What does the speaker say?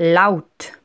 laut.